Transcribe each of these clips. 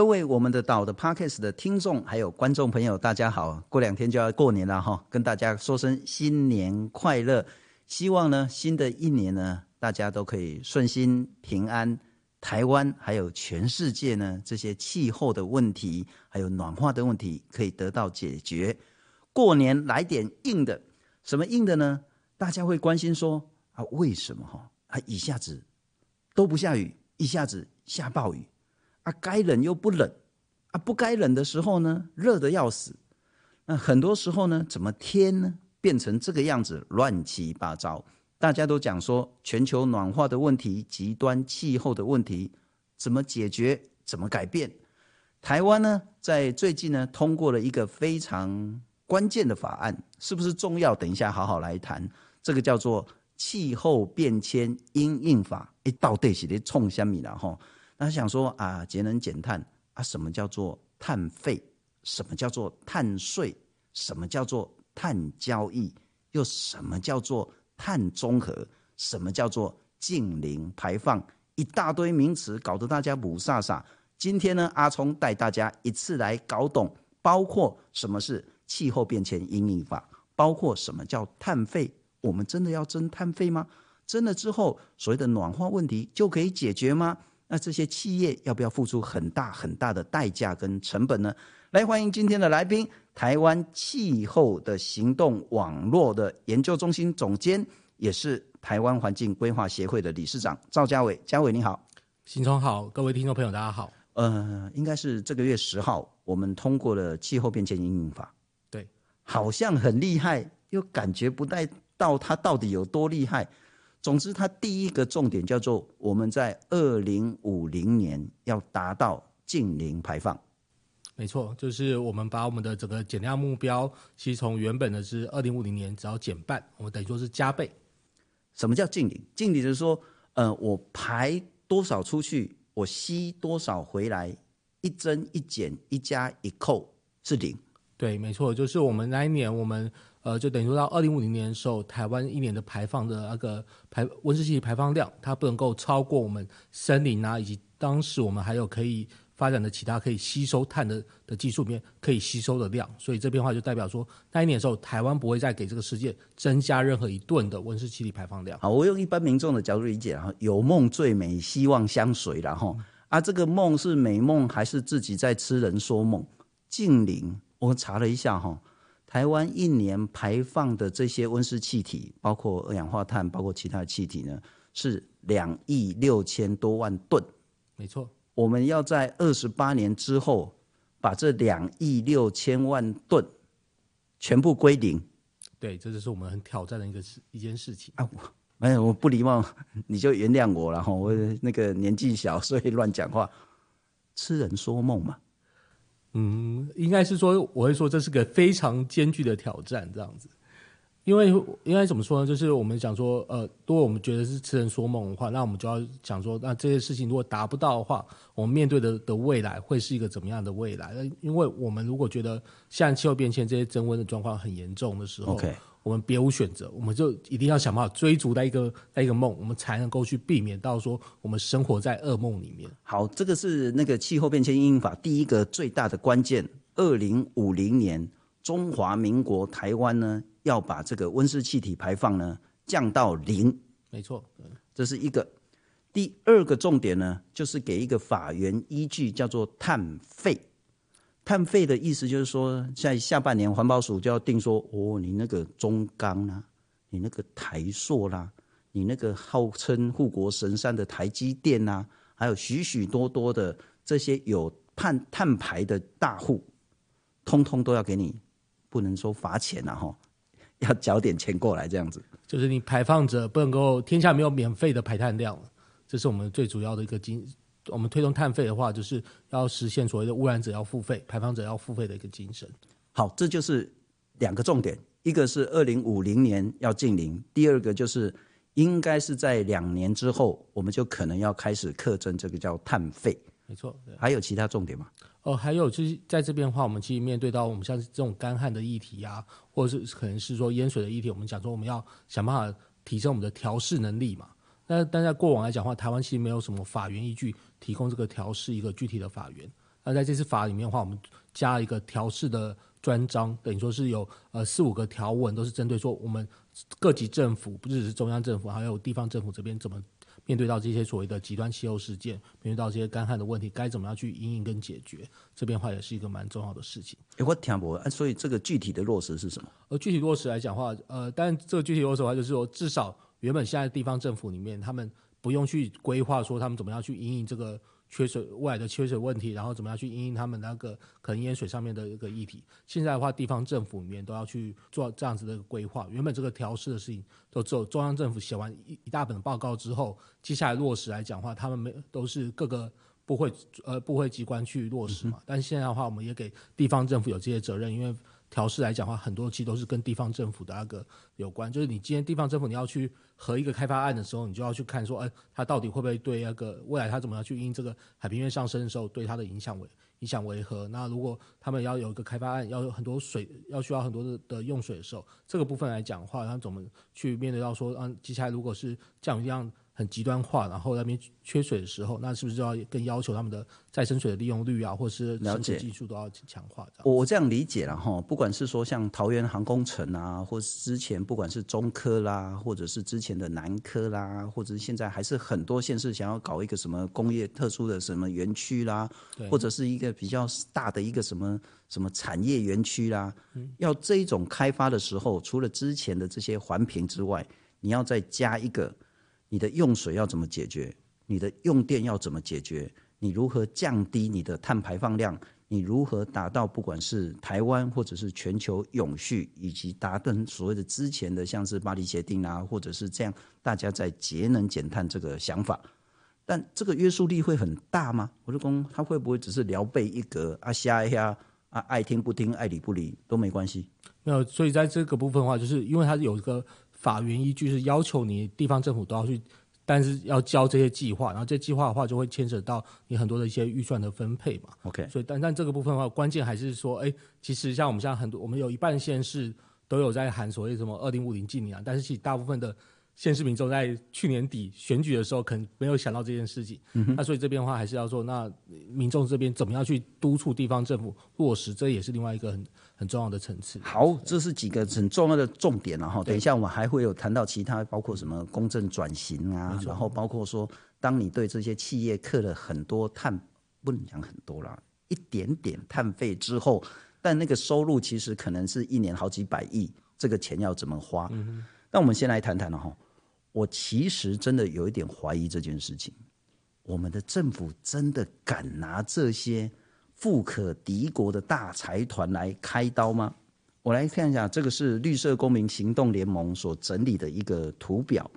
各位我们的岛的 Podcast 的听众还有观众朋友，大家好！过两天就要过年了哈，跟大家说声新年快乐。希望呢，新的一年呢，大家都可以顺心平安。台湾还有全世界呢，这些气候的问题，还有暖化的问题，可以得到解决。过年来点硬的，什么硬的呢？大家会关心说啊，为什么哈啊一下子都不下雨，一下子下暴雨？啊，该冷又不冷，啊，不该冷的时候呢，热得要死。那很多时候呢，怎么天呢变成这个样子，乱七八糟？大家都讲说，全球暖化的问题、极端气候的问题，怎么解决？怎么改变？台湾呢，在最近呢，通过了一个非常关键的法案，是不是重要？等一下好好来谈。这个叫做《气候变迁因应法》，哎，到底是在冲虾米了哈？他想说啊，节能减碳啊，什么叫做碳费？什么叫做碳税？什么叫做碳交易？又什么叫做碳中和？什么叫做净零排放？一大堆名词，搞得大家雾煞煞。今天呢，阿聪带大家一次来搞懂，包括什么是气候变迁因应法，包括什么叫碳费？我们真的要征碳费吗？征了之后，所谓的暖化问题就可以解决吗？那这些企业要不要付出很大很大的代价跟成本呢？来欢迎今天的来宾，台湾气候的行动网络的研究中心总监，也是台湾环境规划协会的理事长赵家伟。家伟你好，新聪好，各位听众朋友大家好。呃，应该是这个月十号，我们通过了气候变迁因应法。对，好像很厉害，又感觉不带到它到底有多厉害。总之，它第一个重点叫做我们在二零五零年要达到净零排放。没错，就是我们把我们的整个减量目标，其实从原本的是二零五零年只要减半，我们等于说是加倍。什么叫净零？净零就是说，呃，我排多少出去，我吸多少回来，一增一减一加一扣是零。对，没错，就是我们那一年我们。呃，就等于说到二零五零年的时候，台湾一年的排放的那个排温室气体排放量，它不能够超过我们森林啊，以及当时我们还有可以发展的其他可以吸收碳的的技术里面可以吸收的量。所以这变化就代表说，那一年的时候，台湾不会再给这个世界增加任何一吨的温室气体排放量。好，我用一般民众的角度理解，哈，有梦最美，希望相随，然后啊，这个梦是美梦还是自己在痴人说梦？近邻，我查了一下，哈。台湾一年排放的这些温室气体，包括二氧化碳，包括其他的气体呢，是两亿六千多万吨。没错，我们要在二十八年之后，把这两亿六千万吨全部归零。对，这就是我们很挑战的一个事，一件事情啊！我没有，我不礼貌，你就原谅我了哈。我那个年纪小，所以乱讲话，痴人说梦嘛。嗯，应该是说，我会说这是个非常艰巨的挑战，这样子，因为应该怎么说呢？就是我们想说，呃，如果我们觉得是痴人说梦的话，那我们就要想说，那这些事情如果达不到的话，我们面对的的未来会是一个怎么样的未来？因为我们如果觉得像气候变迁这些增温的状况很严重的时候。我们别无选择，我们就一定要想办法追逐那一个那一个梦，我们才能够去避免到说我们生活在噩梦里面。好，这个是那个气候变迁因应法第一个最大的关键。二零五零年，中华民国台湾呢要把这个温室气体排放呢降到零。没错，这是一个。第二个重点呢，就是给一个法源依据，叫做碳费。碳费的意思就是说，在下半年环保署就要定说，哦，你那个中钢啦，你那个台塑啦，你那个号称护国神山的台积电呐，还有许许多多的这些有碳碳排的大户，通通都要给你，不能说罚钱呐，哈，要缴点钱过来这样子。就是你排放者不能够，天下没有免费的排碳量，这是我们最主要的一个经。我们推动碳费的话，就是要实现所谓的污染者要付费、排放者要付费的一个精神。好，这就是两个重点，一个是二零五零年要净零，第二个就是应该是在两年之后，我们就可能要开始课征这个叫碳费。没错，还有其他重点吗？哦，还有就是在这边的话，我们其实面对到我们像这种干旱的议题啊，或者是可能是说淹水的议题，我们讲说我们要想办法提升我们的调适能力嘛。那但在过往来讲的话，台湾其实没有什么法源依据提供这个调试一个具体的法源。那在这次法里面的话，我们加了一个调试的专章，等于说是有呃四五个条文，都是针对说我们各级政府，不只是中央政府，还有地方政府这边怎么。面对到这些所谓的极端气候事件，面对到这些干旱的问题，该怎么样去应应跟解决？这边话也是一个蛮重要的事情。欸、我听不，所以这个具体的落实是什么？呃具体落实来讲的话，呃，但这个具体落实的话，就是说至少原本现在地方政府里面，他们不用去规划说他们怎么样去因应这个。缺水未来的缺水问题，然后怎么样去因应他们那个可能淹水上面的一个议题？现在的话，地方政府里面都要去做这样子的规划。原本这个调适的事情，都只有中央政府写完一一大本报告之后，接下来落实来讲话，他们没都是各个部会呃部会机关去落实嘛。但现在的话，我们也给地方政府有这些责任，因为。调试来讲的话，很多其实都是跟地方政府的那个有关。就是你今天地方政府你要去核一个开发案的时候，你就要去看说，哎，它到底会不会对那个未来它怎么样去因这个海平面上升的时候对它的影响为影响为何？那如果他们要有一个开发案，要有很多水，要需要很多的的用水的时候，这个部分来讲的话，它怎么去面对到说，嗯，接下来如果是这样一样。很极端化，然后那边缺水的时候，那是不是就要更要求他们的再生水的利用率啊，或者是生质技术都要强化？我我这样理解了哈，不管是说像桃园航空城啊，或是之前不管是中科啦，或者是之前的南科啦，或者是现在还是很多县市想要搞一个什么工业特殊的什么园区啦，或者是一个比较大的一个什么什么产业园区啦，要这一种开发的时候，除了之前的这些环评之外，你要再加一个。你的用水要怎么解决？你的用电要怎么解决？你如何降低你的碳排放量？你如何达到不管是台湾或者是全球永续，以及达到所谓的之前的像是巴黎协定啊，或者是这样大家在节能减碳这个想法？但这个约束力会很大吗？我就公他会不会只是聊备一格啊，瞎一瞎啊，爱听不听，爱理不理都没关系？没有，所以在这个部分的话，就是因为它有一个。法源依据是要求你地方政府都要去，但是要交这些计划，然后这计划的话就会牵扯到你很多的一些预算的分配嘛。OK，所以但但这个部分的话，关键还是说，哎，其实像我们现在很多，我们有一半县市都有在喊所谓什么二零五零近零啊，但是其实大部分的。县市民众在去年底选举的时候，可能没有想到这件事情。嗯、那所以这边的话，还是要说，那民众这边怎么样去督促地方政府落实，这也是另外一个很很重要的层次。好，这是几个很重要的重点了哈。等一下我们还会有谈到其他，包括什么公正转型啊，然后包括说，当你对这些企业课了很多碳，不能讲很多啦，一点点碳费之后，但那个收入其实可能是一年好几百亿，这个钱要怎么花？那我们先来谈谈了哈。我其实真的有一点怀疑这件事情，我们的政府真的敢拿这些富可敌国的大财团来开刀吗？我来看一下，这个是绿色公民行动联盟所整理的一个图表。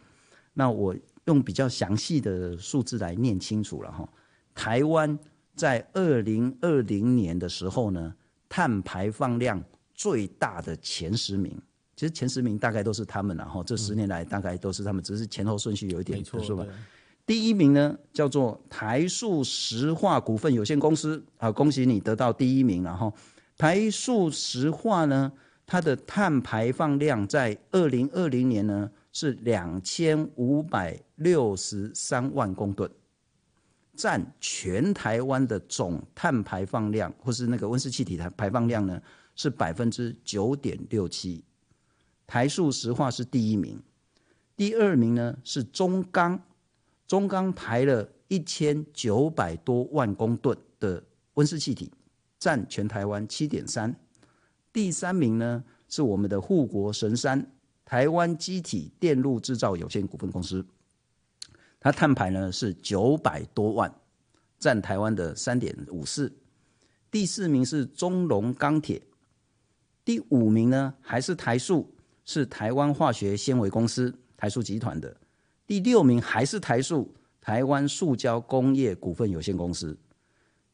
那我用比较详细的数字来念清楚了哈。台湾在二零二零年的时候呢，碳排放量最大的前十名。其实前十名大概都是他们，了哈这十年来大概都是他们，只是前后顺序有一点不是吧？第一名呢叫做台塑石化股份有限公司，啊，恭喜你得到第一名。了哈台塑石化呢，它的碳排放量在二零二零年呢是两千五百六十三万公吨，占全台湾的总碳排放量或是那个温室气体的排放量呢是百分之九点六七。台塑石化是第一名，第二名呢是中钢，中钢排了一千九百多万公吨的温室气体，占全台湾七点三。第三名呢是我们的护国神山台湾机体电路制造有限股份公司，它碳排呢是九百多万，占台湾的三点五四。第四名是中龙钢铁，第五名呢还是台塑。是台湾化学纤维公司台塑集团的，第六名还是台塑台湾塑胶工业股份有限公司，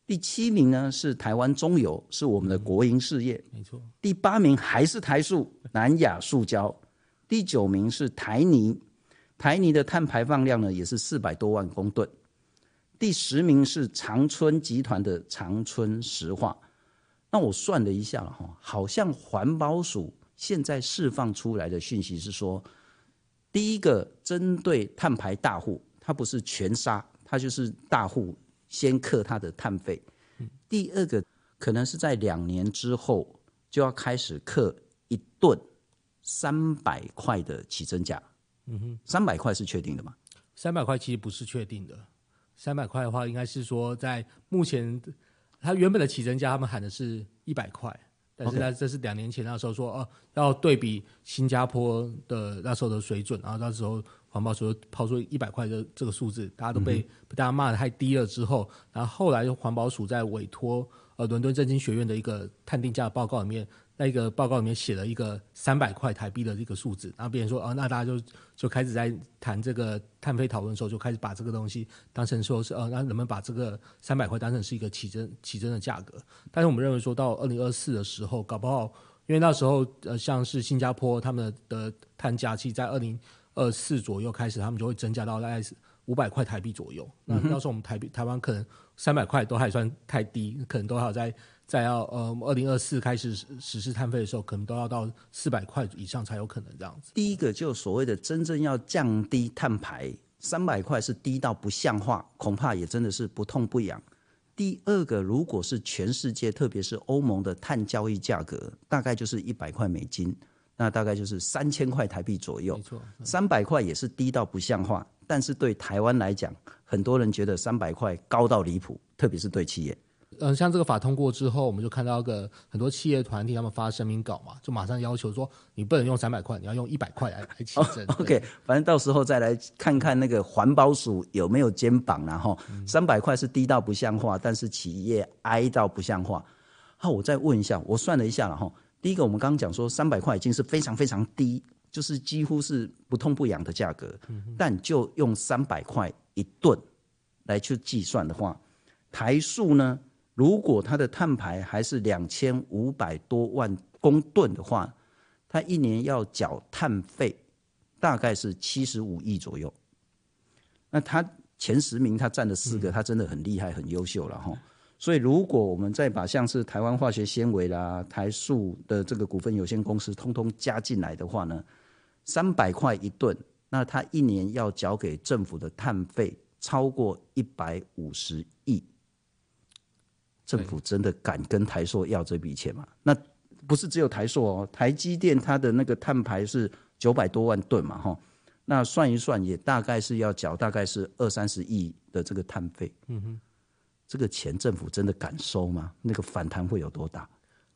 第七名呢是台湾中油，是我们的国营事业，没错。第八名还是台塑南亚塑胶，第九名是台泥，台泥的碳排放量呢也是四百多万公吨，第十名是长春集团的长春石化。那我算了一下哈，好像环保署。现在释放出来的讯息是说，第一个针对碳排大户，它不是全杀，它就是大户先克它的碳费。第二个可能是在两年之后就要开始克一吨三百块的起征价。嗯哼，三百块是确定的吗？三百块其实不是确定的。三百块的话，应该是说在目前，他原本的起征价他们喊的是一百块，但是呢，这是两年前那时候说哦，要对比新加坡的那时候的水准，然后那时候环保署抛出一百块的这个数字，大家都被、嗯、被大家骂的太低了。之后，然后后来环保署在委托呃伦敦政经学院的一个碳定价报告里面。在一个报告里面写了一个三百块台币的一个数字，然后别人说，哦，那大家就就开始在谈这个碳费讨论的时候，就开始把这个东西当成说是，呃，那能不能把这个三百块当成是一个起征起征的价格？但是我们认为说到二零二四的时候，搞不好，因为那时候呃，像是新加坡他们的碳价，其实在二零二四左右开始，他们就会增加到大概是五百块台币左右。那到时候我们台币台湾可能三百块都还算太低，可能都还要在。在要呃，二零二四开始实施碳费的时候，可能都要到四百块以上才有可能这样子。第一个就所谓的真正要降低碳排，三百块是低到不像话，恐怕也真的是不痛不痒。第二个，如果是全世界，特别是欧盟的碳交易价格，大概就是一百块美金，那大概就是三千块台币左右。没错，三百块也是低到不像话，但是对台湾来讲，很多人觉得三百块高到离谱，特别是对企业。嗯，像这个法通过之后，我们就看到一个很多企业团体他们发声明稿嘛，就马上要求说，你不能用三百块，你要用一百块来来起征。Oh, OK，反正到时候再来看看那个环保署有没有肩膀，然后三百块是低到不像话，但是企业挨到不像话。好，我再问一下，我算了一下了哈，第一个我们刚刚讲说三百块已经是非常非常低，就是几乎是不痛不痒的价格，但就用三百块一吨来去计算的话，台塑呢？如果它的碳排还是两千五百多万公吨的话，它一年要缴碳费大概是七十五亿左右。那它前十名，它占了四个，它真的很厉害、很优秀了哈。所以，如果我们再把像是台湾化学纤维啦、台塑的这个股份有限公司通通加进来的话呢，三百块一吨，那它一年要缴给政府的碳费超过一百五十亿。政府真的敢跟台塑要这笔钱吗？那不是只有台塑哦，台积电它的那个碳排是九百多万吨嘛，哈，那算一算也大概是要缴大概是二三十亿的这个碳费。嗯哼，这个钱政府真的敢收吗？那个反弹会有多大？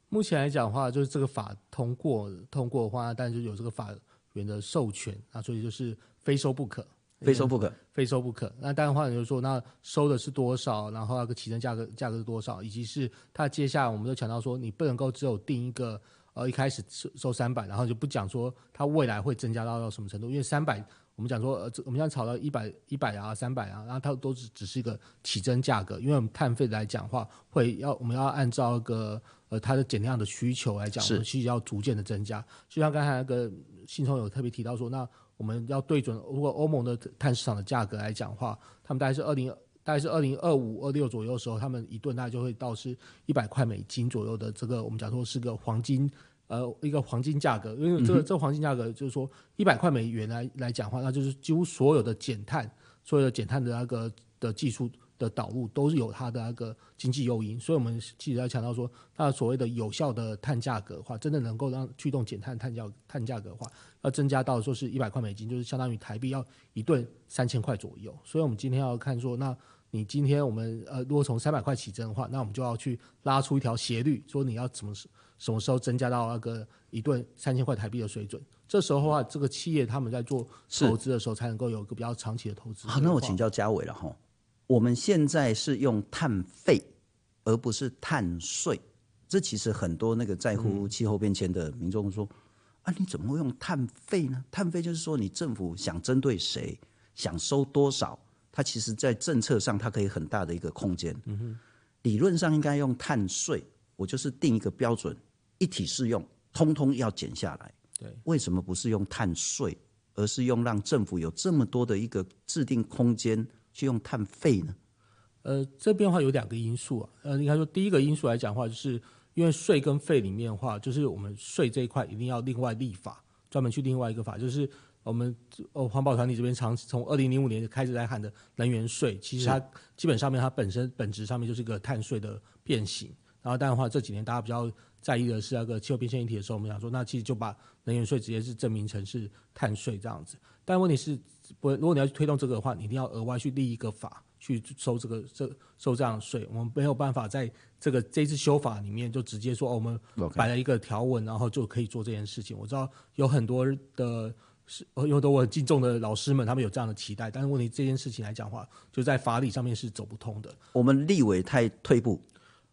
目前来讲的话，就是这个法通过通过的话，但是有这个法源的授权啊，所以就是非收不可。非收不可，非收不可。那当然话，就是说，那收的是多少？然后那个起征价格价格是多少？以及是它接下来，我们都强调说，你不能够只有定一个，呃，一开始收收三百，然后就不讲说它未来会增加到到什么程度。因为三百，我们讲说，呃，我们现在炒到一百一百啊，三百啊，然后它都只只是一个起征价格。因为我们碳费来讲的话，会要我们要按照一个呃它的减量的需求来讲，我们其实要逐渐的增加。就像刚才那个信聪有特别提到说，那。我们要对准，如果欧盟的碳市场的价格来讲的话，他们大概是二零，大概是二零二五、二六左右的时候，他们一吨大概就会到是一百块美金左右的这个，我们讲说是个黄金，呃，一个黄金价格。因为这个这个黄金价格就是说一百块美元来来讲的话，那就是几乎所有的减碳，所有的减碳的那个的技术。的导入都是有它的那个经济诱因，所以我们其实要强调说，那所谓的有效的碳价格的话，真的能够让驱动减碳碳价碳价格的话，要增加到说是一百块美金，就是相当于台币要一顿三千块左右。所以我们今天要看说，那你今天我们呃，如果从三百块起征的话，那我们就要去拉出一条斜率，说你要什么什么时候增加到那个一顿三千块台币的水准？这时候的话，这个企业他们在做投资的时候，才能够有一个比较长期的投资。好，那我请教嘉伟了哈。我们现在是用碳费，而不是碳税。这其实很多那个在乎气候变迁的民众说：“嗯、啊，你怎么会用碳费呢？碳费就是说你政府想针对谁，想收多少，它其实在政策上它可以很大的一个空间。嗯哼，理论上应该用碳税，我就是定一个标准，一体适用，通通要减下来。对，为什么不是用碳税，而是用让政府有这么多的一个制定空间？去用碳费呢？呃，这边的话有两个因素啊。呃，应该说第一个因素来讲的话，就是因为税跟费里面的话，就是我们税这一块一定要另外立法，专门去另外一个法，就是我们呃环保团体这边长从二零零五年开始来喊的能源税，其实它基本上面它本身本质上面就是一个碳税的变形。然后当然的话，这几年大家比较在意的是那个气候变迁议题的时候，我们想说，那其实就把能源税直接是证明成是碳税这样子。但问题是，不，如果你要去推动这个的话，你一定要额外去立一个法去收这个这收这样的税。我们没有办法在这个这次修法里面就直接说，哦，我们摆了一个条文，然后就可以做这件事情。我知道有很多的是有很多我很敬重的老师们，他们有这样的期待。但是问题这件事情来讲的话，就在法理上面是走不通的。我们立委太退步。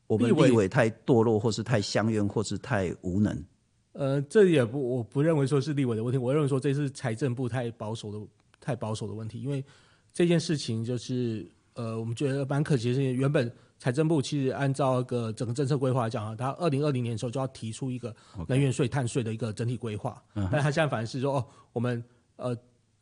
我们立委太堕落，或是太相怨，或是太无能。呃，这也不，我不认为说是立委的问题，我认为说这是财政部太保守的、太保守的问题。因为这件事情就是，呃，我们觉得蛮可惜的是，原本财政部其实按照一个整个政策规划来讲啊，他二零二零年的时候就要提出一个能源税、碳税的一个整体规划.但他现在反而是说，哦，我们呃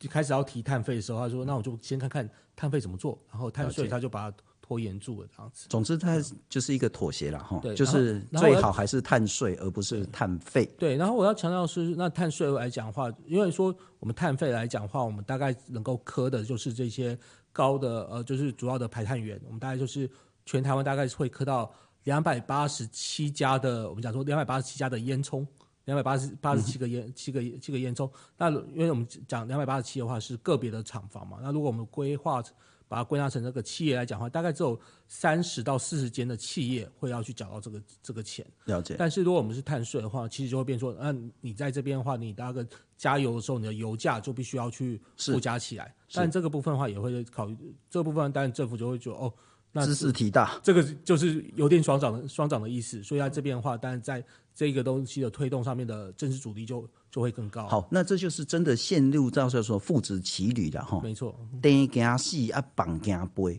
开始要提碳费的时候，他说，那我就先看看碳费怎么做，然后碳税他就把它。拖延住了这样子，总之它就是一个妥协了哈，就是最好还是碳税而不是碳费。对，然后我要强调是，那碳税来讲的话，因为说我们碳费来讲的话，我们大概能够磕的就是这些高的呃，就是主要的排碳源，我们大概就是全台湾大概会磕到两百八十七家的，我们讲说两百八十七家的烟囱，两百八十八十七个烟、嗯、七个七个烟囱。那因为我们讲两百八十七的话是个别的厂房嘛，那如果我们规划。把它归纳成这个企业来讲的话，大概只有三十到四十间的企业会要去缴到这个这个钱。了解。但是如果我们是碳税的话，其实就会变说，那你在这边的话，你大概加油的时候，你的油价就必须要去附加起来。但这个部分的话，也会考虑这个部分，当然政府就会觉得哦。那知识体大，这个就是有点双涨的双涨的意思，所以在这边的话，当然在这个东西的推动上面的政治阻力就就会更高。好，那这就是真的陷入到说父子骑驴了哈。没错，钉惊戏啊，绑惊背。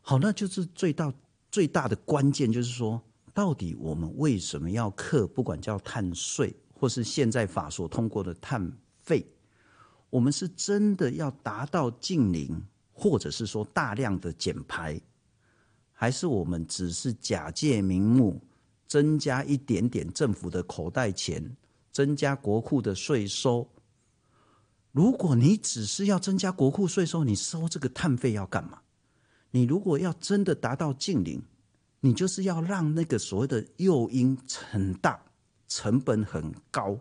好，那就是最大最大的关键就是说，到底我们为什么要课？不管叫碳税，或是现在法所通过的碳费，我们是真的要达到净零，或者是说大量的减排？还是我们只是假借名目，增加一点点政府的口袋钱，增加国库的税收。如果你只是要增加国库税收，你收这个碳费要干嘛？你如果要真的达到净零，你就是要让那个所谓的诱因很大，成本很高。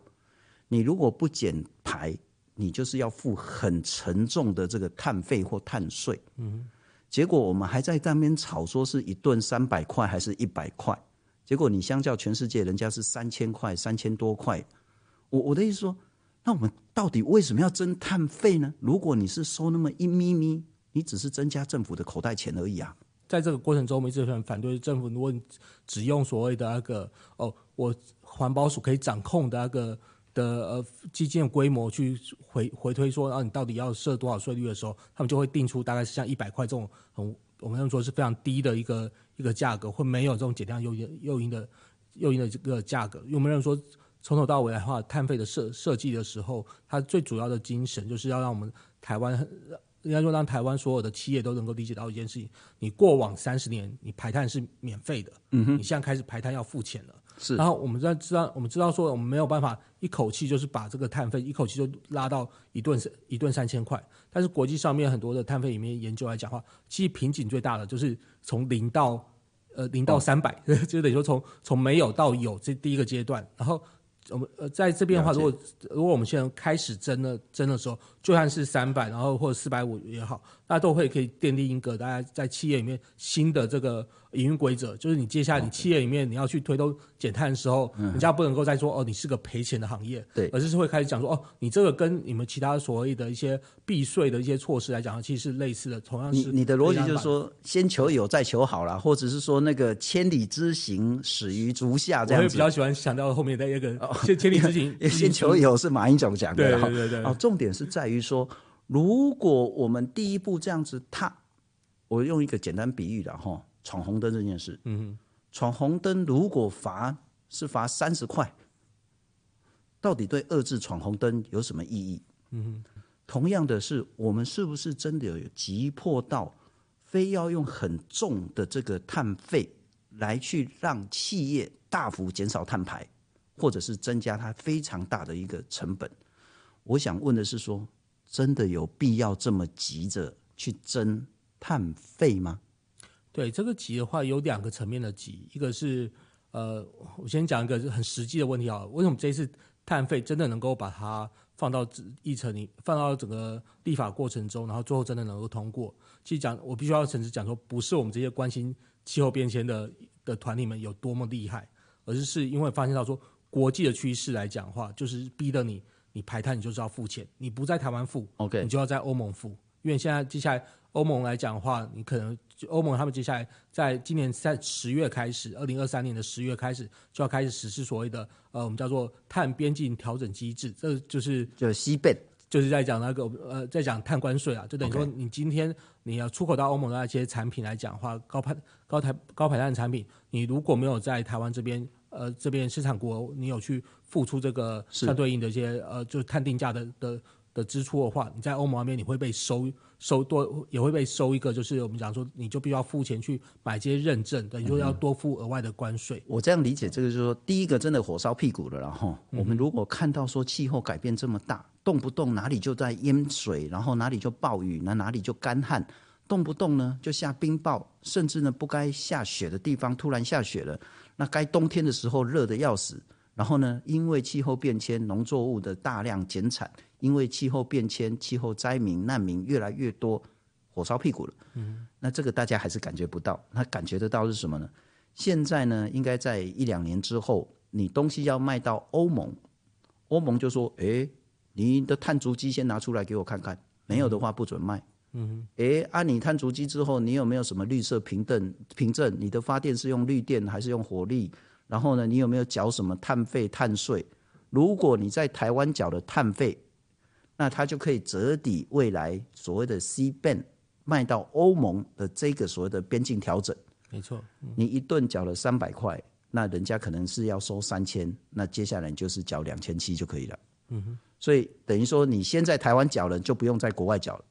你如果不减排，你就是要付很沉重的这个碳费或碳税。嗯。结果我们还在那边吵，说是一顿三百块还是一百块？结果你相较全世界，人家是三千块，三千多块。我我的意思说，那我们到底为什么要征碳费呢？如果你是收那么一咪咪，你只是增加政府的口袋钱而已啊。在这个过程中，我们一直很反对政府，如果只用所谓的那个哦，我环保署可以掌控的那个。的呃基建规模去回回推说，啊，你到底要设多少税率的时候，他们就会定出大概是像一百块这种很我们说是非常低的一个一个价格，会没有这种减量诱因诱因的诱因的这个价格。因为我们认为说从头到尾的话，碳费的设设计的时候，它最主要的精神就是要让我们台湾应该说让台湾所有的企业都能够理解到一件事情：你过往三十年你排碳是免费的，嗯哼，你现在开始排碳要付钱了。是，然后我们在知道，我们知道说，我们没有办法一口气就是把这个碳费一口气就拉到一顿一顿三千块。但是国际上面很多的碳费里面研究来讲的话，其实瓶颈最大的就是从零到呃零到三百，哦，就等于说从从没有到有这第一个阶段，然后。我们呃，在这边的话，如果如果我们现在开始增的增的时候，就算是三百，然后或者四百五也好，大家都会可以奠定一个大家在企业里面新的这个营运规则，就是你接下来你企业里面你要去推动减碳的时候，人家不能够再说哦，你是个赔钱的行业，对，而是会开始讲说哦，你这个跟你们其他所谓的一些避税的一些措施来讲，其实是类似的，同样是。你你的逻辑就是说，先求有再求好啦，或者是说那个千里之行始于足下这样子。我也比较喜欢想到后面的一个。哦千千里之行，先求有是马英九讲的。对对对对。哦，重点是在于说，如果我们第一步这样子踏，我用一个简单比喻的哈，闯红灯这件事。嗯。闯红灯如果罚是罚三十块，到底对遏制闯红灯有什么意义？嗯。同样的是，我们是不是真的有急迫到，非要用很重的这个碳费来去让企业大幅减少碳排？或者是增加它非常大的一个成本，我想问的是说，真的有必要这么急着去征碳费吗？对这个急的话，有两个层面的急，一个是呃，我先讲一个很实际的问题啊，为什么这次碳费真的能够把它放到议程里，放到整个立法过程中，然后最后真的能够通过？其实讲，我必须要诚实讲说，不是我们这些关心气候变迁的的团体们有多么厉害，而是是因为发现到说，国际的趋势来讲的话，就是逼得你，你排碳你就是要付钱，你不在台湾付，OK，你就要在欧盟付，因为现在接下来欧盟来讲的话，你可能欧盟他们接下来在今年在十月开始，二零二三年的十月开始就要开始实施所谓的呃我们叫做碳边境调整机制，这就是就是西贝。就是在讲那个呃，在讲碳关税啊，就等于说你今天你要出口到欧盟的那些产品来讲的话，高排高排高排碳产品，你如果没有在台湾这边呃这边生产国，你有去付出这个相对应的一些呃就是碳定价的的的支出的话，你在欧盟那边你会被收。收多也会被收一个，就是我们讲说，你就必须要付钱去买这些认证，等于说要多付额外的关税。我这样理解，这个就是说，第一个真的火烧屁股了，然后我们如果看到说气候改变这么大，动不动哪里就在淹水，然后哪里就暴雨，那哪里就干旱，动不动呢就下冰雹，甚至呢不该下雪的地方突然下雪了，那该冬天的时候热得要死，然后呢因为气候变迁，农作物的大量减产。因为气候变迁、气候灾民、难民越来越多，火烧屁股了。嗯，那这个大家还是感觉不到。那感觉得到是什么呢？现在呢，应该在一两年之后，你东西要卖到欧盟，欧盟就说：“哎，你的碳足迹先拿出来给我看看，没有的话不准卖。”，哎，按你碳足迹之后，你有没有什么绿色凭证？凭证你的发电是用绿电还是用火力？然后呢，你有没有缴什么碳费、碳税？如果你在台湾缴的碳费，那它就可以折抵未来所谓的 CBAM 卖到欧盟的这个所谓的边境调整。没错，嗯、你一顿缴了三百块，那人家可能是要收三千，那接下来你就是缴两千七就可以了。嗯哼，所以等于说你先在台湾缴了，就不用在国外缴了。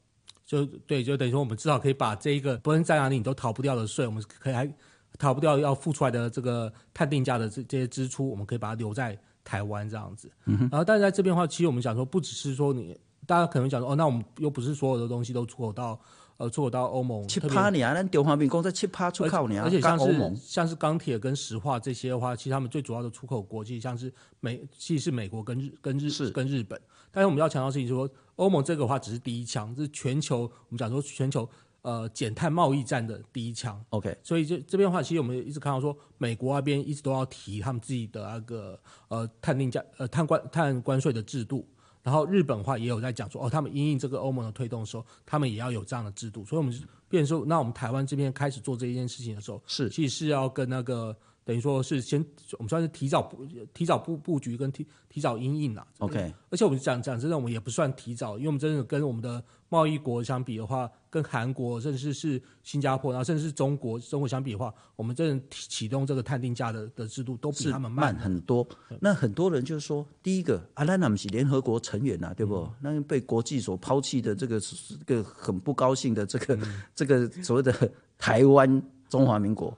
就对，就等于说我们至少可以把这一个不论在哪里你都逃不掉的税，我们可以还逃不掉要付出来的这个碳定价的这这些支出，我们可以把它留在。台湾这样子，嗯、然后但是在这边的话，其实我们想说，不只是说你，大家可能想说，哦，那我们又不是所有的东西都出口到，呃，出口到欧盟。七趴你啊，那中华民国在七趴出口你啊，而且像是像是钢铁跟石化这些的话，其实他们最主要的出口国际像是美，其实是美国跟日跟日是跟日本。但是我们要强调的事情是说，欧盟这个的话只是第一枪，这是全球我们讲说全球。呃，减碳贸易战的第一枪，OK，所以这这边的话，其实我们一直看到说，美国那边一直都要提他们自己的那个呃碳定价呃碳关碳关税的制度，然后日本的话也有在讲说，哦，他们因应这个欧盟的推动的时候，他们也要有这样的制度，所以我们变成说，那我们台湾这边开始做这一件事情的时候，是其实是要跟那个。等于说是先，我们算是提早布、提早布布局跟提提早因应啦。OK，而且我们讲讲真的，我们也不算提早，因为我们真的跟我们的贸易国相比的话，跟韩国甚至是新加坡，然后甚至是中国中国相比的话，我们真的启动这个碳定价的的制度都比他们慢，慢很多。那很多人就是说，第一个，阿拉姆是联合国成员呐、啊，对不？嗯、那被国际所抛弃的这个这个很不高兴的这个、嗯、这个所谓的台湾中华民国。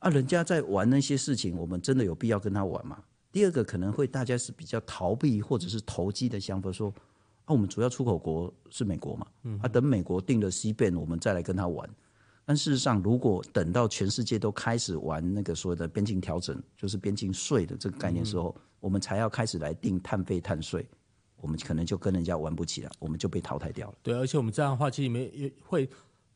啊，人家在玩那些事情，我们真的有必要跟他玩吗？第二个可能会大家是比较逃避或者是投机的想法，说啊，我们主要出口国是美国嘛，啊，等美国定了 CBAM，我们再来跟他玩。但事实上，如果等到全世界都开始玩那个所谓的边境调整，就是边境税的这个概念时候，我们才要开始来定碳费碳税，我们可能就跟人家玩不起了，我们就被淘汰掉了。对，而且我们这样的话，其实没也会。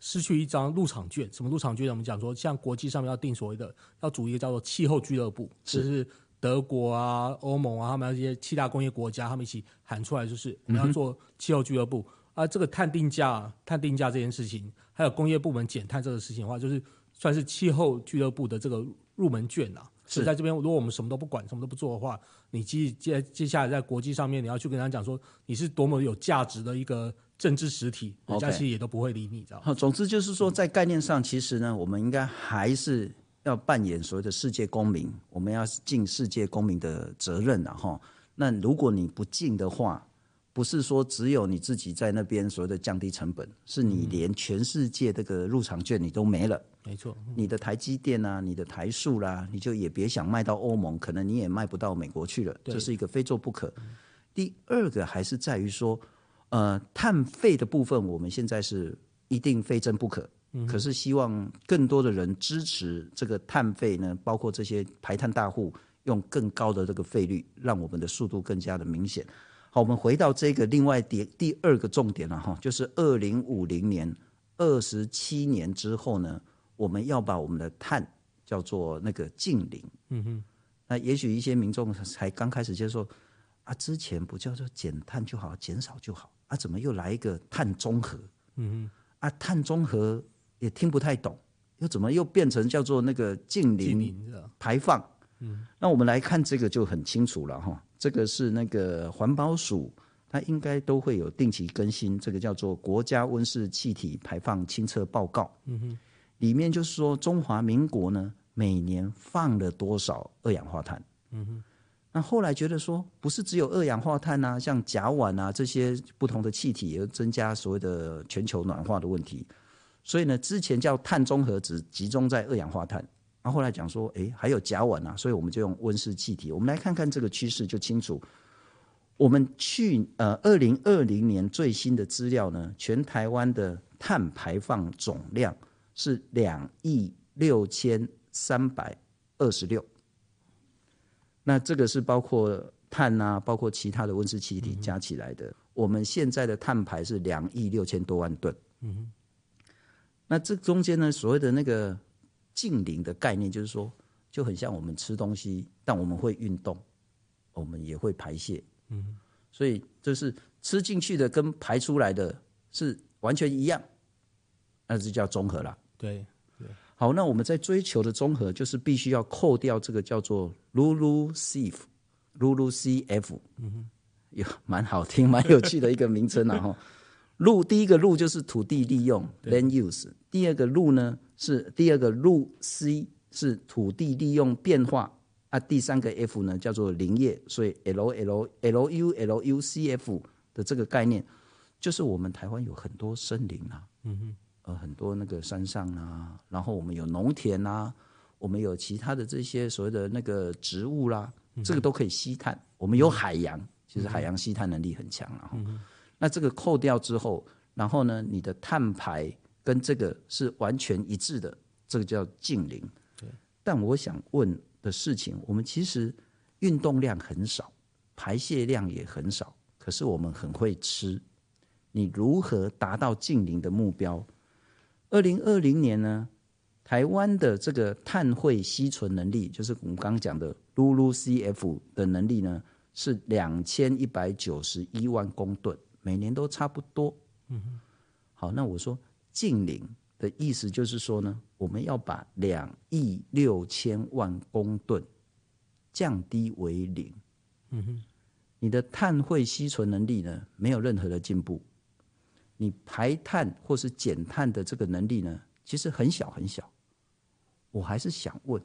失去一张入场券，什么入场券呢？我们讲说，像国际上面要定所谓的，要组一个叫做气候俱乐部，就是德国啊、欧盟啊，他们那些七大工业国家，他们一起喊出来，就是我们要做气候俱乐部。啊，这个碳定价、碳定价这件事情，还有工业部门减碳这个事情的话，就是算是气候俱乐部的这个入门券啊。是在这边，如果我们什么都不管、什么都不做的话，你接接接下来在国际上面，你要去跟他讲说，你是多么有价值的一个。政治实体，人家其实也都不会理你，知道吗？总之就是说，在概念上，其实呢，我们应该还是要扮演所谓的世界公民，我们要尽世界公民的责任，然后，那如果你不尽的话，不是说只有你自己在那边所谓的降低成本，是你连全世界这个入场券你都没了。没错，你的台积电啊，你的台塑啦，你就也别想卖到欧盟，可能你也卖不到美国去了。这是一个非做不可。第二个还是在于说。呃，碳费的部分，我们现在是一定非征不可，嗯，可是希望更多的人支持这个碳费呢，包括这些排碳大户用更高的这个费率，让我们的速度更加的明显。好，我们回到这个另外第第二个重点了哈，就是二零五零年二十七年之后呢，我们要把我们的碳叫做那个净零。嗯哼，那也许一些民众才刚开始接受啊，之前不叫做减碳就好，减少就好啊，怎么又来一个碳中和？嗯哼，啊，碳中和。也听不太懂，又怎么又变成叫做那个近邻排放？嗯，那我们来看这个就很清楚了哈。这个是那个环保署，它应该都会有定期更新，这个叫做国家温室气体排放清测报告。嗯哼，里面就是说中华民国呢每年放了多少二氧化碳？嗯哼，那后来觉得说不是只有二氧化碳啊，像甲烷啊这些不同的气体也增加所谓的全球暖化的问题。所以呢，之前叫碳中和只集中在二氧化碳，然后后来讲说，哎，还有甲烷啊，所以我们就用温室气体。我们来看看这个趋势就清楚。我们去呃二零二零年最新的资料呢，全台湾的碳排放总量是两亿六千三百二十六。那这个是包括碳啊，包括其他的温室气体加起来的。嗯、我们现在的碳排是两亿六千多万吨。嗯。那这中间呢，所谓的那个净零的概念，就是说，就很像我们吃东西，但我们会运动，我们也会排泄，嗯，所以就是吃进去的跟排出来的是完全一样，那就叫综合了。对对。好，那我们在追求的综合，就是必须要扣掉这个叫做 LULUCF，LULUCF，嗯哼，有蛮好听、蛮有趣的一个名称啊 哈。路第一个路就是土地利用 land use，第二个路呢是第二个路 C 是土地利用变化。啊，第三个 F 呢叫做林业，所以 L L L U L U C F 的这个概念就是我们台湾有很多森林啊，嗯哼，呃很多那个山上啊，然后我们有农田啊，我们有其他的这些所谓的那个植物啦，这个都可以吸碳，我们有海洋，其实海洋吸碳能力很强啊。那这个扣掉之后，然后呢，你的碳排跟这个是完全一致的，这个叫净零。对。但我想问的事情，我们其实运动量很少，排泄量也很少，可是我们很会吃。你如何达到净零的目标？二零二零年呢，台湾的这个碳汇吸存能力，就是我们刚刚讲的 LULUCF 的能力呢，是两千一百九十一万公吨。每年都差不多，嗯哼，好，那我说近零的意思就是说呢，我们要把两亿六千万公吨降低为零，嗯哼，你的碳汇吸存能力呢，没有任何的进步，你排碳或是减碳的这个能力呢，其实很小很小。我还是想问，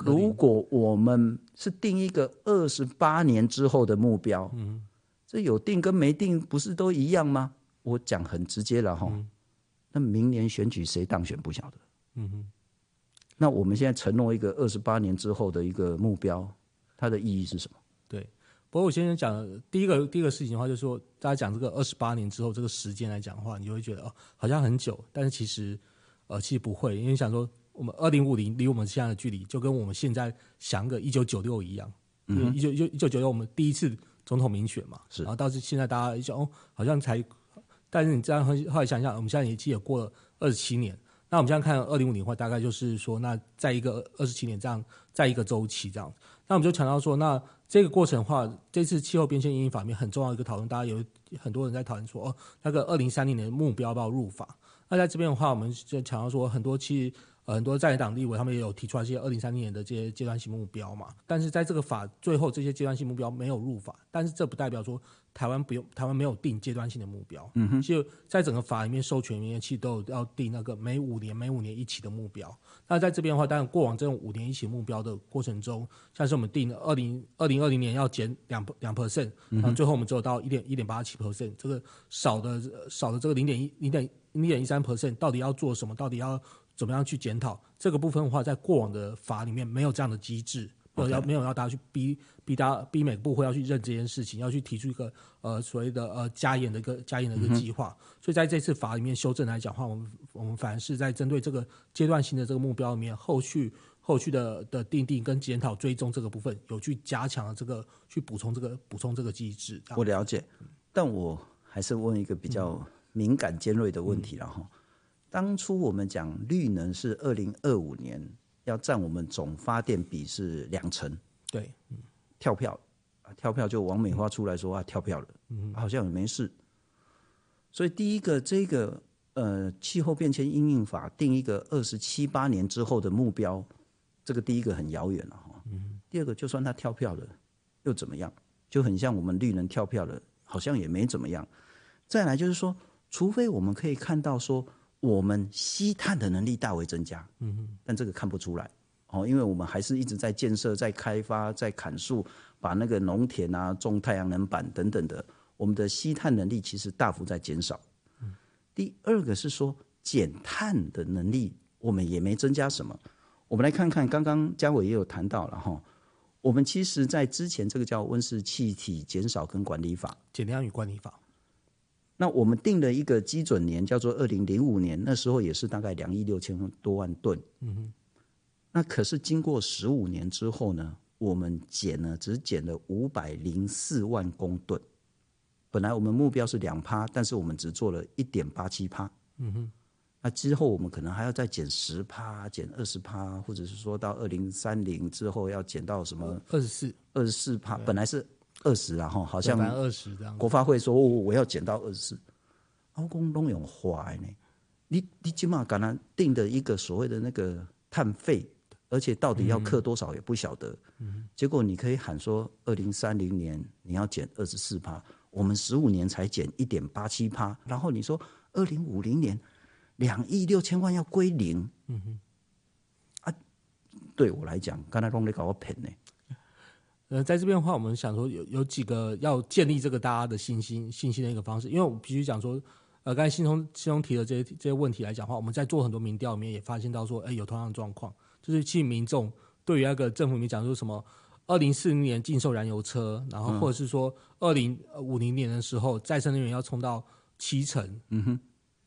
如果我们是定一个二十八年之后的目标，嗯。这有定跟没定不是都一样吗？我讲很直接了哈。嗯、那明年选举谁当选不晓得。嗯哼。那我们现在承诺一个二十八年之后的一个目标，它的意义是什么？对。不过我先讲第一个第一个事情的话，就是说大家讲这个二十八年之后这个时间来讲的话，你就会觉得哦，好像很久，但是其实呃其实不会，因为想说我们二零五零离我们现在的距离就跟我们现在想个一九九六一样。嗯。一九一九一九九六我们第一次。总统民选嘛，是，然后到现在大家一想哦，好像才，但是你这样后后来想想，我们现在也其实也过了二十七年，那我们现在看二零五零的话，大概就是说，那在一个二十七年这样，在一个周期这样，那我们就强调说，那这个过程的话，这次气候变迁因应法面很重要一个讨论，大家有很多人在讨论说，哦，那个二零三零年目标要不要入法？那在这边的话，我们就强调说，很多其实。呃，很多在野党立委他们也有提出来一些二零三零年的这些阶段性目标嘛，但是在这个法最后这些阶段性目标没有入法，但是这不代表说台湾不用，台湾没有定阶段性的目标。嗯哼，就在整个法里面授权里面，其实都有要定那个每五年每五年一起的目标。那在这边的话，当然过往这种五年一起目标的过程中，像是我们定了二零二零二零年要减两两 percent，然后最后我们只有到一点一点八七 percent，这个少的少的这个零点一零点零点一三 percent，到底要做什么？到底要？怎么样去检讨这个部分的话，在过往的法里面没有这样的机制，要要没有要大家去逼逼大家逼每个部会要去认这件事情，要去提出一个呃所谓的呃加严的一个加严的一个计划。嗯、所以在这次法里面修正来讲的话，我们我们反而是在针对这个阶段性的这个目标里面，后续后续的的定定跟检讨追踪这个部分，有去加强了这个去补充这个补充这个机制。我了解，但我还是问一个比较敏感尖锐的问题了哈。嗯、当初我们讲绿能是二零二五年。要占我们总发电比是两成，对，嗯、跳票啊，跳票就王美花出来说啊，跳票了，嗯，好像也没事。所以第一个，这个呃气候变迁因应法定一个二十七八年之后的目标，这个第一个很遥远了哈。嗯，第二个，就算他跳票了，又怎么样？就很像我们绿能跳票了，好像也没怎么样。再来就是说，除非我们可以看到说。我们吸碳的能力大为增加，嗯哼，但这个看不出来哦，因为我们还是一直在建设、在开发、在砍树，把那个农田啊种太阳能板等等的，我们的吸碳能力其实大幅在减少。嗯，第二个是说减碳的能力，我们也没增加什么。我们来看看，刚刚嘉伟也有谈到了哈，我们其实在之前这个叫温室气体减少跟管理法，减量与管理法。那我们定了一个基准年，叫做二零零五年，那时候也是大概两亿六千多万吨。嗯哼。那可是经过十五年之后呢，我们减了，只减了五百零四万公吨。本来我们目标是两趴，但是我们只做了一点八七趴。嗯哼。那之后我们可能还要再减十趴，减二十趴，或者是说到二零三零之后要减到什么二十四二十四趴，本来是。二十，然后好像二十这样。国发会说，我要减到二十四。我讲拢用花呢，你你起码敢那定的一个所谓的那个碳费，而且到底要克多少也不晓得。嗯。结果你可以喊说，二零三零年你要减二十四趴，我们十五年才减一点八七趴。然后你说二零五零年两亿六千万要归零。嗯哼。啊，对我来讲，刚才拢在搞我骗呢。呃，在这边的话，我们想说有有几个要建立这个大家的信心信心的一个方式，因为我必须讲说，呃，刚才信通信通提的这些这些问题来讲的话，我们在做很多民调里面也发现到说，哎，有同样的状况，就是其实民众对于那个政府里面讲说什么二零四零年禁售燃油车，然后或者是说二零五零年的时候再生能源要冲到七成，嗯哼。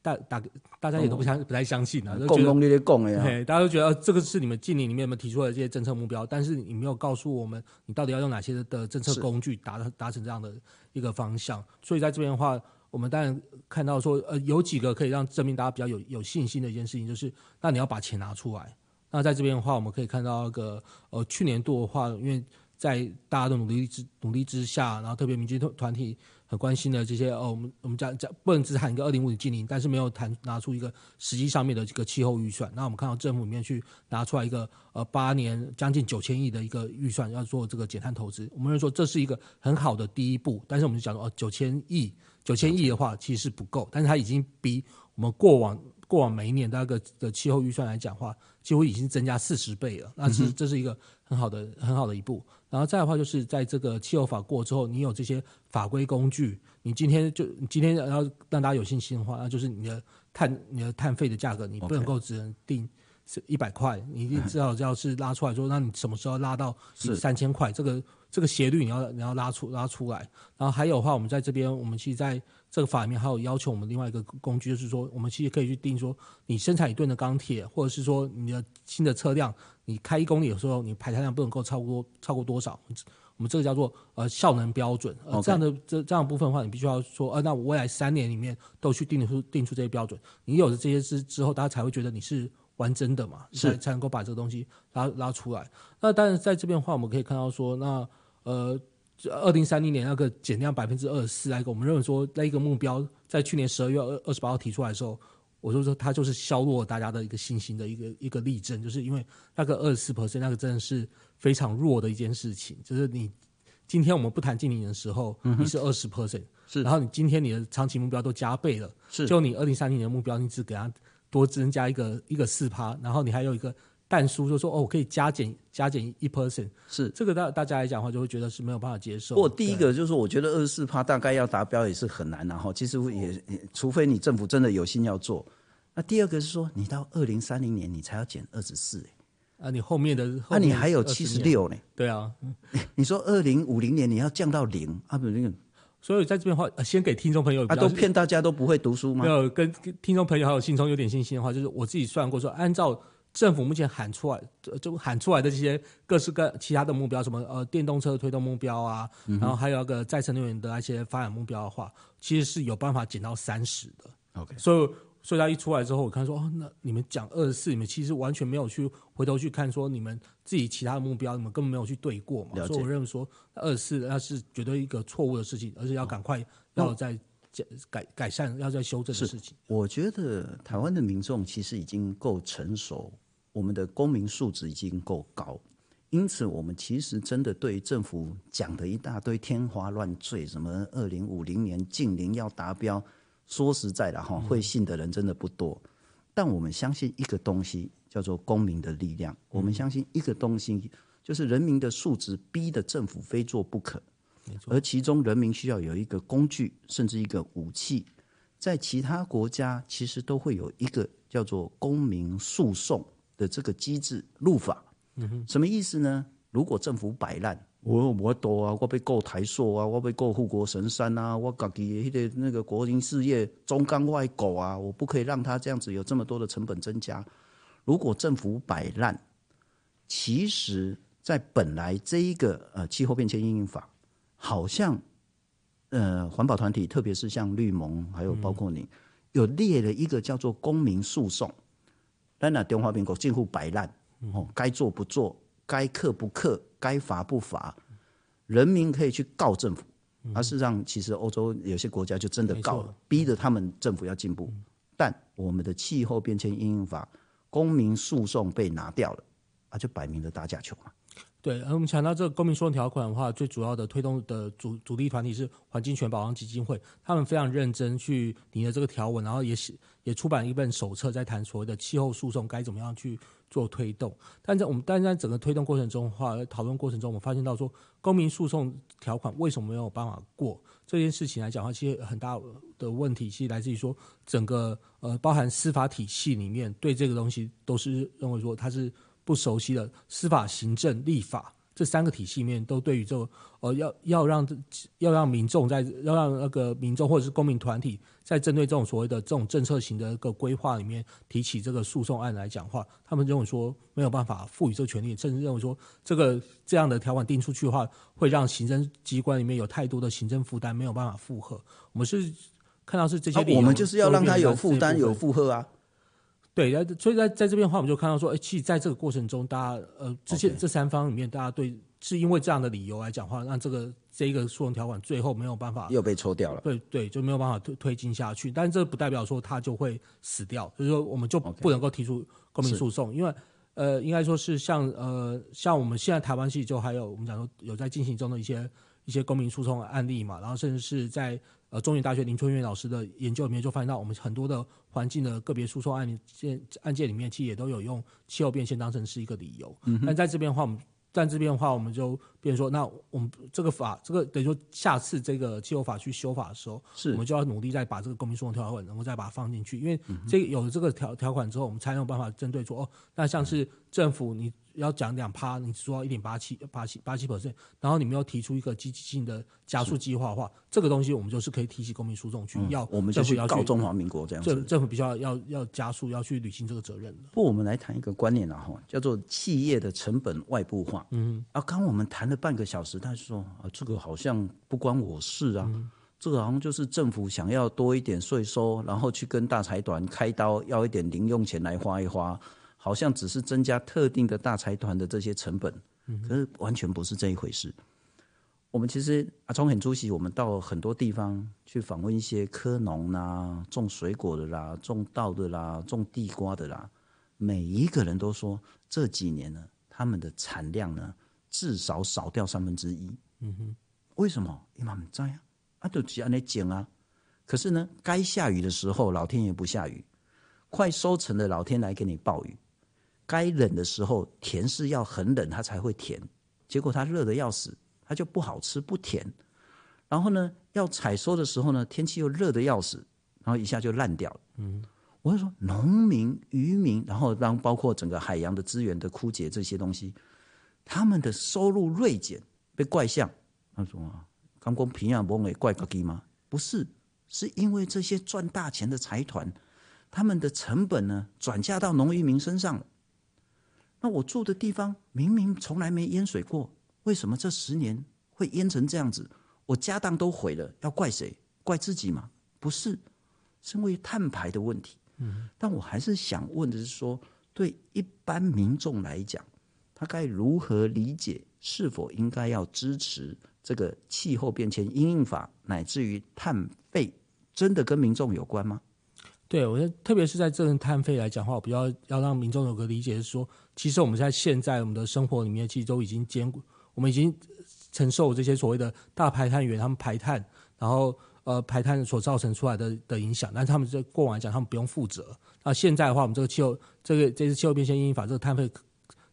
大大大家也都不相不太相信啊，都觉得大家都觉得这个是你们近年里面有没有提出的这些政策目标，但是你没有告诉我们你到底要用哪些的政策工具达达成这样的一个方向。所以在这边的话，我们当然看到说，呃，有几个可以让证明大家比较有有信心的一件事情，就是那你要把钱拿出来。那在这边的话，我们可以看到那个呃去年度的话，因为在大家的努力之努力之下，然后特别民间团团体。很关心的这些哦，我们我们讲讲不能只喊一个二零五零净零，但是没有谈拿出一个实际上面的这个气候预算。那我们看到政府里面去拿出来一个呃八年将近九千亿的一个预算要做这个减碳投资，我们认为说这是一个很好的第一步。但是我们就讲说哦，九千亿九千亿的话其实是不够，但是它已经比我们过往过往每一年的那个的气候预算来讲的话，几乎已经增加四十倍了。那是这是一个很好的很好的一步。然后再的话，就是在这个气候法过之后，你有这些法规工具，你今天就你今天要让大家有信心的话，那就是你的碳你的碳费的价格，你不能够只能定是一百块，你一定至少要是拉出来说，那你什么时候拉到三千块？这个这个斜率你要你要拉出拉出来。然后还有的话，我们在这边，我们其实在这个法里面还有要求我们另外一个工具，就是说我们其实可以去定说，你生产一吨的钢铁，或者是说你的新的车辆。你开一公里的时候，你排碳量不能够超过超过多少？我们这个叫做呃效能标准。呃，这样的这这样的部分的话，你必须要说，呃，那我未来三年里面都去定出定出这些标准。你有了这些之之后，大家才会觉得你是玩真的嘛，是才才能够把这个东西拉拉出来。那当然在这边的话，我们可以看到说，那呃，二零三零年那个减量百分之二十四，来个我们认为说那一个目标，在去年十二月二二十八号提出来的时候。我就说，它就是削弱大家的一个信心的一个一个例证，就是因为那个二十四 percent，那个真的是非常弱的一件事情。就是你今天我们不谈净零的时候，嗯、你是二十 percent，是，然后你今天你的长期目标都加倍了，是，就你二零三零年的目标，你只给它多增加一个一个四趴，然后你还有一个。但书就说哦，我可以加减加减一 percent，是这个大大家来讲的话，就会觉得是没有办法接受。不过第一个就是说，我觉得二十四趴大概要达标也是很难，然后其实也，也除非你政府真的有心要做。那第二个是说，你到二零三零年你才要减二十四，啊，你后面的，那、啊、你还有七十六呢？对啊，你说二零五零年你要降到零啊？不，那个，所以在这边的话，先给听众朋友，啊，都骗大家都不会读书吗？没有，跟听众朋友还有信中有点信心的话，就是我自己算过说，按照政府目前喊出来，就喊出来的这些各式各其他的目标，什么呃电动车推动目标啊，嗯、然后还有那个再生能源的那些发展目标的话，其实是有办法减到三十的。OK，所以。所以他一出来之后，我看说哦，那你们讲二十四，你们其实完全没有去回头去看说你们自己其他的目标，你们根本没有去对过嘛。所以我认为说二十四那是绝对一个错误的事情，而且要赶快要再改改善，要再修正的事情。我觉得台湾的民众其实已经够成熟，我们的公民素质已经够高，因此我们其实真的对政府讲的一大堆天花乱坠，什么二零五零年净零要达标。说实在的哈，会信的人真的不多，嗯、但我们相信一个东西叫做公民的力量。嗯、我们相信一个东西，就是人民的素质逼得政府非做不可。而其中人民需要有一个工具，甚至一个武器。在其他国家，其实都会有一个叫做公民诉讼的这个机制入法。什么意思呢？如果政府摆烂。我我多啊，我被告台塑啊，我被告护国神山啊，我自己的那个国营事业中钢外狗啊，我不可以让他这样子有这么多的成本增加。如果政府摆烂，其实在本来这一个呃气候变迁应用法，好像呃环保团体，特别是像绿盟，还有包括你，嗯、有列了一个叫做公民诉讼。但那中华民国近乎摆烂哦，该做不做。该克不课，该罚不罚，人民可以去告政府，而事实上，其实欧洲有些国家就真的告了，逼着他们政府要进步。但我们的气候变迁应用法，公民诉讼被拿掉了，啊，就摆明了打假球嘛。对，而我们强调这个公民诉讼条款的话，最主要的推动的主主力团体是环境权保障基金会，他们非常认真去拟了这个条文，然后也写也出版一本手册，在谈所谓的气候诉讼该怎么样去做推动。但在我们但在整个推动过程中的话，讨论过程中，我们发现到说，公民诉讼条款为什么没有办法过这件事情来讲的话，其实很大的问题其实来自于说，整个呃包含司法体系里面对这个东西都是认为说它是。不熟悉的司法、行政、立法这三个体系里面，都对于这个呃，要要让要让民众在要让那个民众或者是公民团体在针对这种所谓的这种政策型的一个规划里面提起这个诉讼案来讲话，他们认为说没有办法赋予这个权利，甚至认为说这个这样的条款定出去的话，会让行政机关里面有太多的行政负担，没有办法负荷。我们是看到是这些、啊，我们就是要让他有负担有负荷啊。对，所以在在这边的话，我们就看到说，哎，其实在这个过程中，大家呃，这些.这三方里面，大家对是因为这样的理由来讲话，让这个这一个诉讼条款最后没有办法又被抽掉了。对对，就没有办法推推进下去。但是这不代表说它就会死掉，就是说我们就不能够提出公民诉讼.因为呃，应该说是像呃，像我们现在台湾系就还有我们讲说有在进行中的一些一些公民诉讼案例嘛，然后甚至是在。呃，中原大学林春月老师的研究里面就发现到，我们很多的环境的个别诉讼案件案件里面，其实也都有用气候变迁当成是一个理由。嗯，但在这边的话，我们在这边的话，我们就变成说，那我们这个法，这个等于说下次这个气候法去修法的时候，是我们就要努力再把这个公民诉讼条款能够再把它放进去，因为这个有了这个条条款之后，我们才有办法针对说，哦，那像是政府你。要讲两趴，你说一点八七八七八七 percent，然后你们要提出一个积极性的加速计划的话，这个东西我们就是可以提起公民诉讼去要，嗯，我们就去告中华民国这样子。政政府必须要要要加速要去履行这个责任的。不，我们来谈一个观念啊，哈，叫做企业的成本外部化。嗯，啊，刚我们谈了半个小时，他说啊，这个好像不关我事啊，嗯，这个好像就是政府想要多一点税收，然后去跟大财团开刀，要一点零用钱来花一花。好像只是增加特定的大财团的这些成本，可是完全不是这一回事。我们其实啊，从很出席，我们到很多地方去访问一些科农啦、种水果的啦、种稻的啦、种地瓜的啦，每一个人都说这几年呢，他们的产量呢至少少掉三分之一。嗯哼，为什么？因为他们在啊，啊都只要来捡啊。可是呢，该下雨的时候老天爷不下雨，快收成的老天来给你暴雨。该冷的时候，甜是要很冷它才会甜，结果它热的要死，它就不好吃不甜。然后呢，要采收的时候呢，天气又热的要死，然后一下就烂掉了。嗯，我会说，农民、渔民，然后让包括整个海洋的资源的枯竭这些东西，他们的收入锐减，被怪象。他说啊，刚公平阳不会怪个鸡吗？不是，是因为这些赚大钱的财团，他们的成本呢转嫁到农渔民身上了。那我住的地方明明从来没淹水过，为什么这十年会淹成这样子？我家当都毁了，要怪谁？怪自己吗？不是，是因为碳排的问题。嗯，但我还是想问的是说，对一般民众来讲，他该如何理解？是否应该要支持这个气候变迁因应法，乃至于碳费，真的跟民众有关吗？对，我觉得特别是在这个碳费来讲的话，我比较要让民众有个理解是说，其实我们在现在我们的生活里面，其实都已经兼顾，我们已经承受这些所谓的大排碳源他们排碳，然后。呃，排碳所造成出来的的影响，但是他们在过往来讲，他们不用负责。那现在的话，我们这个气候，这个这次气候变迁因应法这个碳费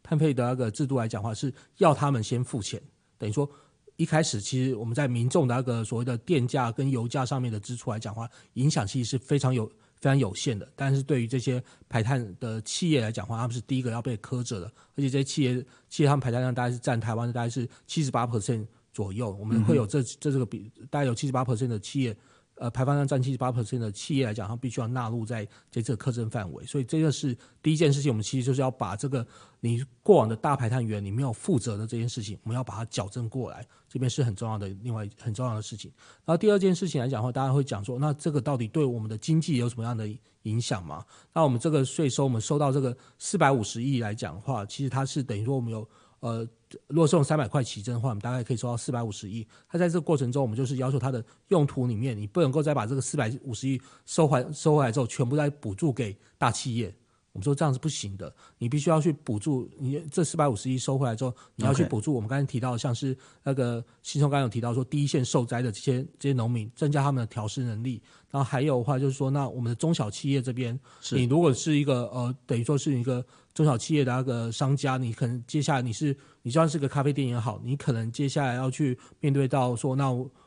碳费的那个制度来讲话，是要他们先付钱。等于说，一开始其实我们在民众的那个所谓的电价跟油价上面的支出来讲话，影响其实是非常有非常有限的。但是对于这些排碳的企业来讲话，他们是第一个要被苛责的。而且这些企业企业他们排碳量大概是占台湾的大概是七十八 percent。左右，我们会有这这这个比大概有七十八 percent 的企业，呃，排放量占七十八 percent 的企业来讲，它必须要纳入在这次的课征范围。所以这个是第一件事情，我们其实就是要把这个你过往的大排碳源你没有负责的这件事情，我们要把它矫正过来，这边是很重要的，另外很重要的事情。然后第二件事情来讲的话，大家会讲说，那这个到底对我们的经济有什么样的影响吗？那我们这个税收，我们收到这个四百五十亿来讲的话，其实它是等于说我们有。呃，如果是用三百块起征的话，我们大概可以收到四百五十亿。它在这个过程中，我们就是要求它的用途里面，你不能够再把这个四百五十亿收回收回来之后，全部再补助给大企业。我们说这样是不行的，你必须要去补助你这四百五十亿收回来之后，你要去补助我们刚才提到，像是那个新松刚刚有提到说，第一线受灾的这些这些农民，增加他们的调试能力。然后还有的话就是说，那我们的中小企业这边，你如果是一个呃，等于说是一个中小企业的那个商家，你可能接下来你是你就算是个咖啡店也好，你可能接下来要去面对到说那。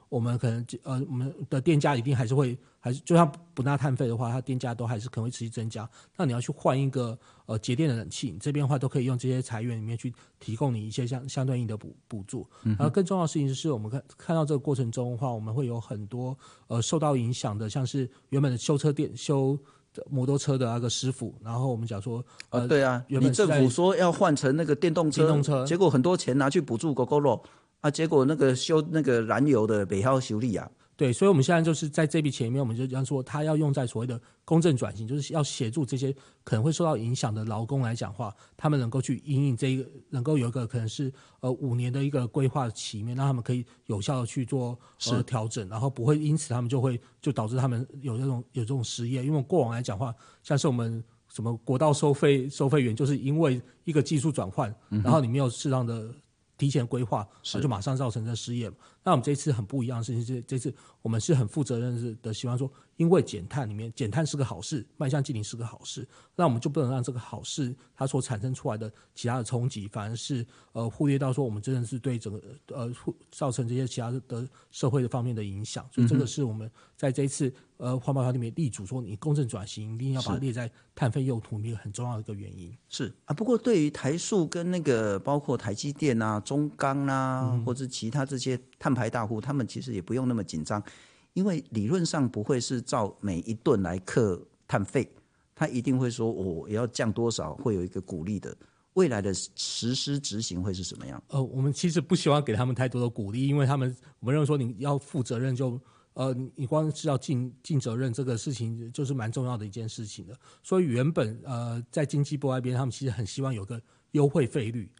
我们可能呃，我们的电价一定还是会，还是就算不纳碳费的话，它电价都还是可能会持续增加。那你要去换一个呃节电的冷气，你这边的话都可以用这些财源里面去提供你一些相相对应的补补助。然后更重要的事情是我们看看到这个过程中的话，我们会有很多呃受到影响的，像是原本的修车店修摩托车的那个师傅，然后我们讲说呃，对啊，原本政府说要换成那个电动车，电动车，结果很多钱拿去补助 Gogoro。啊，结果那个修那个燃油的北号修理啊，对，所以我们现在就是在这笔钱里面，我们就这样说，他要用在所谓的公正转型，就是要协助这些可能会受到影响的劳工来讲话，他们能够去引领这一个，能够有一个可能是呃五年的一个规划期面，让他们可以有效的去做呃调整，然后不会因此他们就会就导致他们有这种有这种失业，因为过往来讲话，像是我们什么国道收费收费员，就是因为一个技术转换，然后你没有适当的。提前规划，就马上造成这失业。那我们这次很不一样的事情是，这次我们是很负责任的，希望说，因为减碳里面减碳是个好事，迈向净零是个好事，那我们就不能让这个好事它所产生出来的其他的冲击，反而是呃忽略到说我们真的是对整个呃造成这些其他的社会的方面的影响。所以这个是我们在这一次呃环保法里面立主说，你公正转型一定要把它列在碳费用途里面很重要的一个原因。是啊，不过对于台塑跟那个包括台积电啊、中钢啊，嗯、或者其他这些碳排大户，他们其实也不用那么紧张。因为理论上不会是照每一吨来克碳费，他一定会说我要降多少，会有一个鼓励的。未来的实施执行会是什么样？呃，我们其实不希望给他们太多的鼓励，因为他们我们认为说你要负责任就呃，你光是要尽尽责任这个事情就是蛮重要的一件事情的。所以原本呃在经济部那边，他们其实很希望有个优惠费率。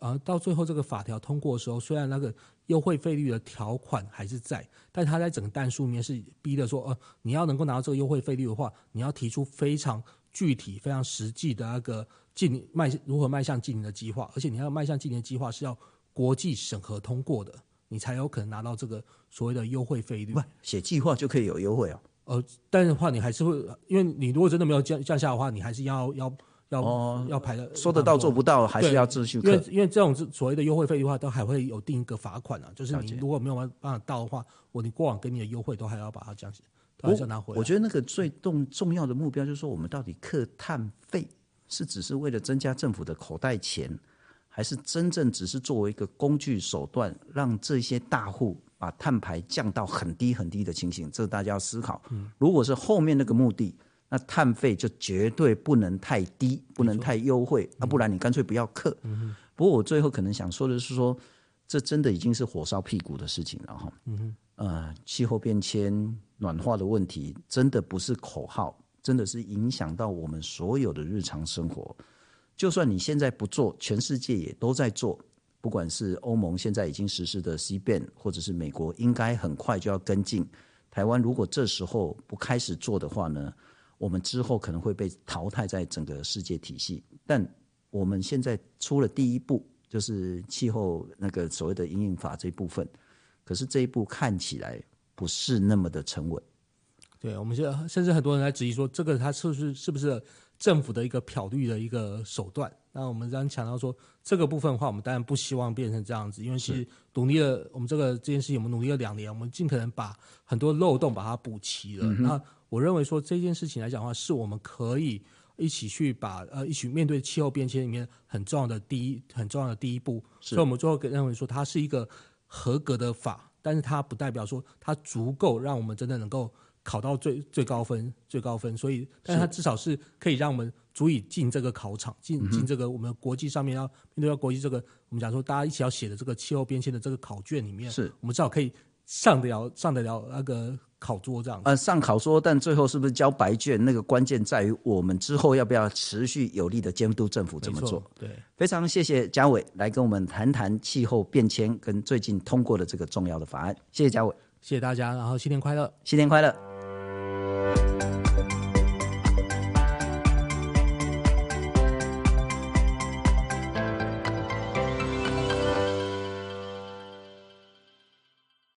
呃，到最后这个法条通过的时候，虽然那个优惠费率的条款还是在，但他在整个但书里面是逼的说，呃，你要能够拿到这个优惠费率的话，你要提出非常具体、非常实际的那个进迈如何迈向进年的计划，而且你要迈向进年的计划是要国际审核通过的，你才有可能拿到这个所谓的优惠费率。不，写计划就可以有优惠啊？呃，但是的话，你还是会，因为你如果真的没有降降下的话，你还是要要。要、哦、要排的，说得到做不到，还是要继续。因为因为这种所谓的优惠费的话，都还会有定一个罚款啊。就是你如果没有办办法到的话，我你过往给你的优惠都还要把它降息，都还是要拿回来。我觉得那个最重重要的目标就是说，我们到底课碳费是只是为了增加政府的口袋钱，还是真正只是作为一个工具手段，让这些大户把碳排降到很低很低的情形？这个大家要思考。如果是后面那个目的，那碳费就绝对不能太低，不能太优惠，啊，不然你干脆不要课。不过我最后可能想说的是说，这真的已经是火烧屁股的事情了哈。呃，气候变迁、暖化的问题，真的不是口号，真的是影响到我们所有的日常生活。就算你现在不做，全世界也都在做。不管是欧盟现在已经实施的 CBAM，或者是美国应该很快就要跟进。台湾如果这时候不开始做的话呢，我们之后可能会被淘汰在整个世界体系。但我们现在出了第一步，就是气候那个所谓的阴影法这一部分。可是这一步看起来不是那么的沉稳。对，我们现在甚至很多人在质疑说，这个它是不是是不是？政府的一个漂绿的一个手段，那我们刚刚强调说这个部分的话，我们当然不希望变成这样子，因为其实努力了，我们这个这件事情我们努力了两年，我们尽可能把很多漏洞把它补齐了。嗯、那我认为说这件事情来讲的话，是我们可以一起去把呃一起面对气候变迁里面很重要的第一很重要的第一步。所以我们最后认为说它是一个合格的法，但是它不代表说它足够让我们真的能够。考到最最高分，最高分，所以，但是它至少是可以让我们足以进这个考场，进进这个我们国际上面要面对到国际这个，我们讲说大家一起要写的这个气候变迁的这个考卷里面，是我们至少可以上得了上得了那个考桌这样。呃，上考桌，但最后是不是交白卷？那个关键在于我们之后要不要持续有力的监督政府怎么做。对，非常谢谢嘉伟来跟我们谈谈气候变迁跟最近通过的这个重要的法案。谢谢嘉伟，谢谢大家，然后新年快乐，新年快乐。